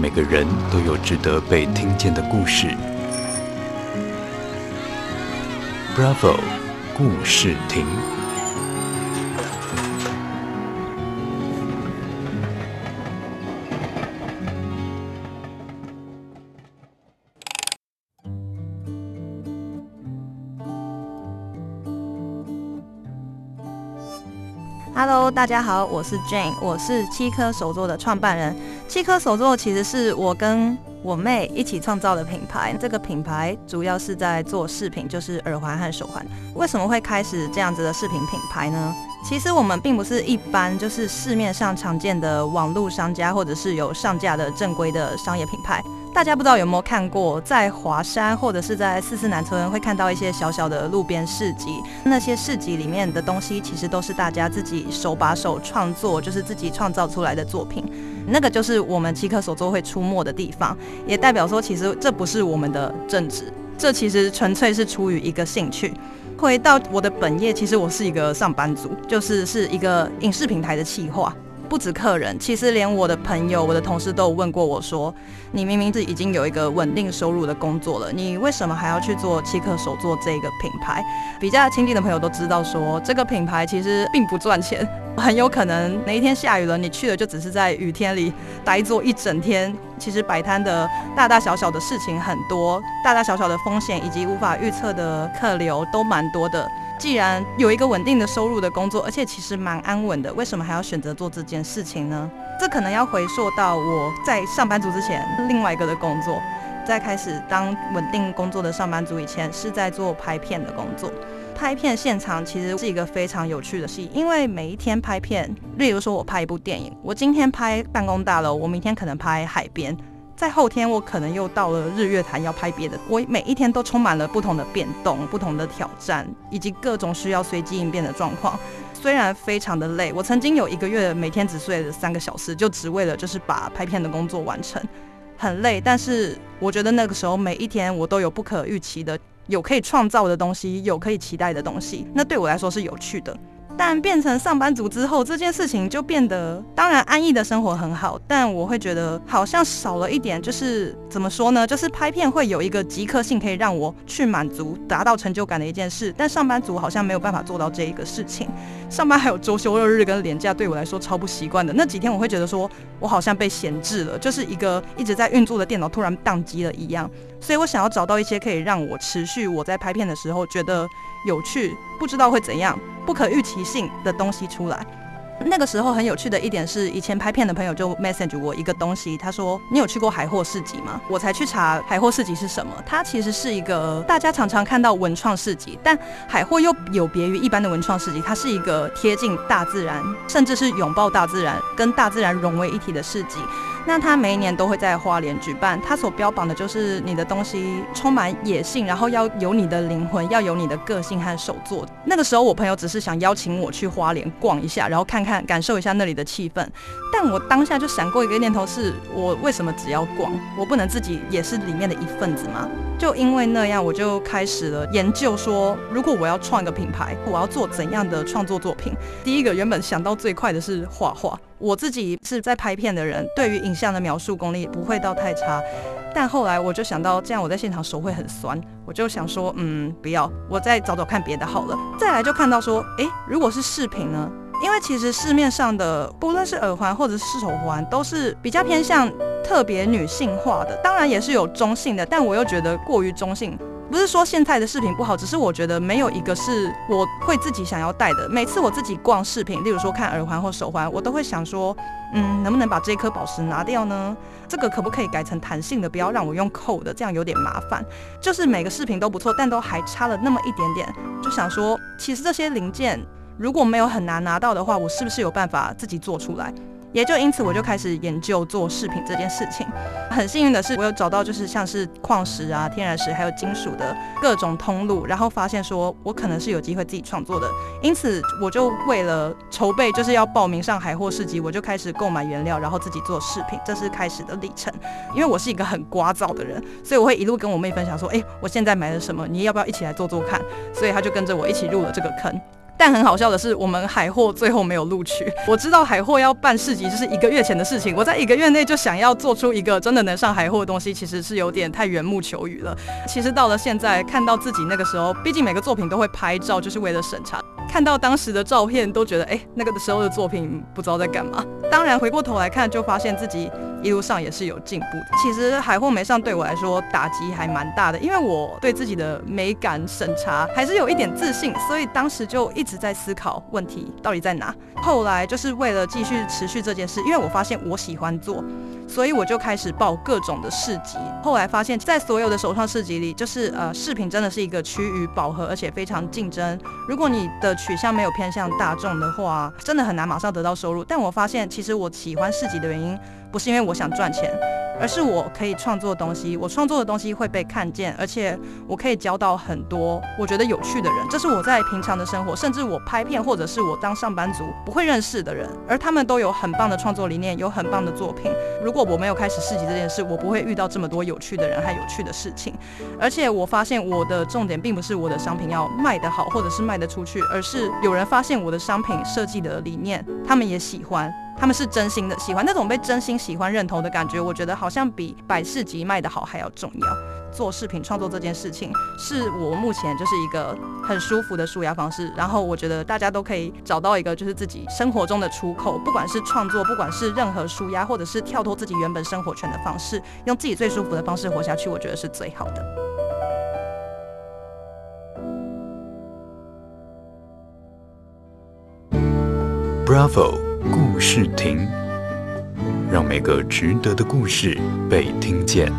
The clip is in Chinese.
每个人都有值得被听见的故事。Bravo，故事亭。Hello，大家好，我是 Jane，我是七颗手作的创办人。七颗手作其实是我跟我妹一起创造的品牌。这个品牌主要是在做饰品，就是耳环和手环。为什么会开始这样子的饰品品牌呢？其实我们并不是一般就是市面上常见的网络商家，或者是有上架的正规的商业品牌。大家不知道有没有看过，在华山或者是在四四南村会看到一些小小的路边市集，那些市集里面的东西其实都是大家自己手把手创作，就是自己创造出来的作品。那个就是我们七颗手作会出没的地方，也代表说其实这不是我们的正职，这其实纯粹是出于一个兴趣。回到我的本业，其实我是一个上班族，就是是一个影视平台的企划。不止客人，其实连我的朋友、我的同事都有问过我说：“你明明是已经有一个稳定收入的工作了，你为什么还要去做七客手作这个品牌？”比较亲近的朋友都知道说，这个品牌其实并不赚钱，很有可能哪一天下雨了，你去了就只是在雨天里呆坐一整天。其实摆摊的大大小小的事情很多，大大小小的风险以及无法预测的客流都蛮多的。既然有一个稳定的收入的工作，而且其实蛮安稳的，为什么还要选择做这件事情呢？这可能要回溯到我在上班族之前另外一个的工作，在开始当稳定工作的上班族以前，是在做拍片的工作。拍片现场其实是一个非常有趣的戏，因为每一天拍片，例如说我拍一部电影，我今天拍办公大楼，我明天可能拍海边。在后天，我可能又到了日月潭要拍别的。我每一天都充满了不同的变动、不同的挑战，以及各种需要随机应变的状况。虽然非常的累，我曾经有一个月每天只睡了三个小时，就只为了就是把拍片的工作完成，很累。但是我觉得那个时候每一天我都有不可预期的，有可以创造的东西，有可以期待的东西，那对我来说是有趣的。但变成上班族之后，这件事情就变得，当然安逸的生活很好，但我会觉得好像少了一点，就是怎么说呢？就是拍片会有一个即刻性，可以让我去满足、达到成就感的一件事，但上班族好像没有办法做到这一个事情。上班还有周休二日跟年假，对我来说超不习惯的。那几天我会觉得说，我好像被闲置了，就是一个一直在运作的电脑突然宕机了一样。所以我想要找到一些可以让我持续我在拍片的时候觉得有趣，不知道会怎样。不可预期性的东西出来。那个时候很有趣的一点是，以前拍片的朋友就 message 我一个东西，他说：“你有去过海货市集吗？”我才去查海货市集是什么。它其实是一个大家常常看到文创市集，但海货又有别于一般的文创市集，它是一个贴近大自然，甚至是拥抱大自然，跟大自然融为一体的市集。那他每一年都会在花莲举办，他所标榜的就是你的东西充满野性，然后要有你的灵魂，要有你的个性和手作。那个时候我朋友只是想邀请我去花莲逛一下，然后看看感受一下那里的气氛。但我当下就闪过一个念头是：我为什么只要逛？我不能自己也是里面的一份子吗？就因为那样，我就开始了研究说，如果我要创一个品牌，我要做怎样的创作作品？第一个原本想到最快的是画画。我自己是在拍片的人，对于影像的描述功力不会到太差，但后来我就想到，这样我在现场手会很酸，我就想说，嗯，不要，我再找找看别的好了。再来就看到说，诶，如果是饰品呢？因为其实市面上的不论是耳环或者是手环，都是比较偏向特别女性化的，当然也是有中性的，但我又觉得过于中性。不是说现在的饰品不好，只是我觉得没有一个是我会自己想要戴的。每次我自己逛饰品，例如说看耳环或手环，我都会想说，嗯，能不能把这颗宝石拿掉呢？这个可不可以改成弹性的，不要让我用扣的，这样有点麻烦。就是每个饰品都不错，但都还差了那么一点点，就想说，其实这些零件如果没有很难拿到的话，我是不是有办法自己做出来？也就因此，我就开始研究做饰品这件事情。很幸运的是，我有找到就是像是矿石啊、天然石还有金属的各种通路，然后发现说我可能是有机会自己创作的。因此，我就为了筹备就是要报名上海货市集，我就开始购买原料，然后自己做饰品，这是开始的历程。因为我是一个很聒噪的人，所以我会一路跟我妹分享说：“哎，我现在买了什么，你要不要一起来做做看？”所以她就跟着我一起入了这个坑。但很好笑的是，我们海货最后没有录取。我知道海货要办市集就是一个月前的事情，我在一个月内就想要做出一个真的能上海货的东西，其实是有点太缘木求鱼了。其实到了现在，看到自己那个时候，毕竟每个作品都会拍照，就是为了审查。看到当时的照片，都觉得哎，那个时候的作品不知道在干嘛。当然回过头来看，就发现自己一路上也是有进步的。其实海货没上对我来说打击还蛮大的，因为我对自己的美感审查还是有一点自信，所以当时就一直在思考问题到底在哪。后来就是为了继续持续这件事，因为我发现我喜欢做，所以我就开始报各种的市集。后来发现，在所有的手创市集里，就是呃，饰品真的是一个趋于饱和，而且非常竞争。如果你的取向没有偏向大众的话，真的很难马上得到收入。但我发现，其实我喜欢市集的原因，不是因为我想赚钱。而是我可以创作东西，我创作的东西会被看见，而且我可以交到很多我觉得有趣的人。这是我在平常的生活，甚至我拍片或者是我当上班族不会认识的人，而他们都有很棒的创作理念，有很棒的作品。如果如果我没有开始市集这件事，我不会遇到这么多有趣的人和有趣的事情。而且我发现我的重点并不是我的商品要卖得好，或者是卖得出去，而是有人发现我的商品设计的理念，他们也喜欢。他们是真心的喜欢，那种被真心喜欢认同的感觉，我觉得好像比百事集卖得好还要重要。做视频创作这件事情，是我目前就是一个很舒服的舒压方式。然后我觉得大家都可以找到一个就是自己生活中的出口，不管是创作，不管是任何舒压，或者是跳脱自己原本生活圈的方式，用自己最舒服的方式活下去，我觉得是最好的。Bravo。故事亭，让每个值得的故事被听见。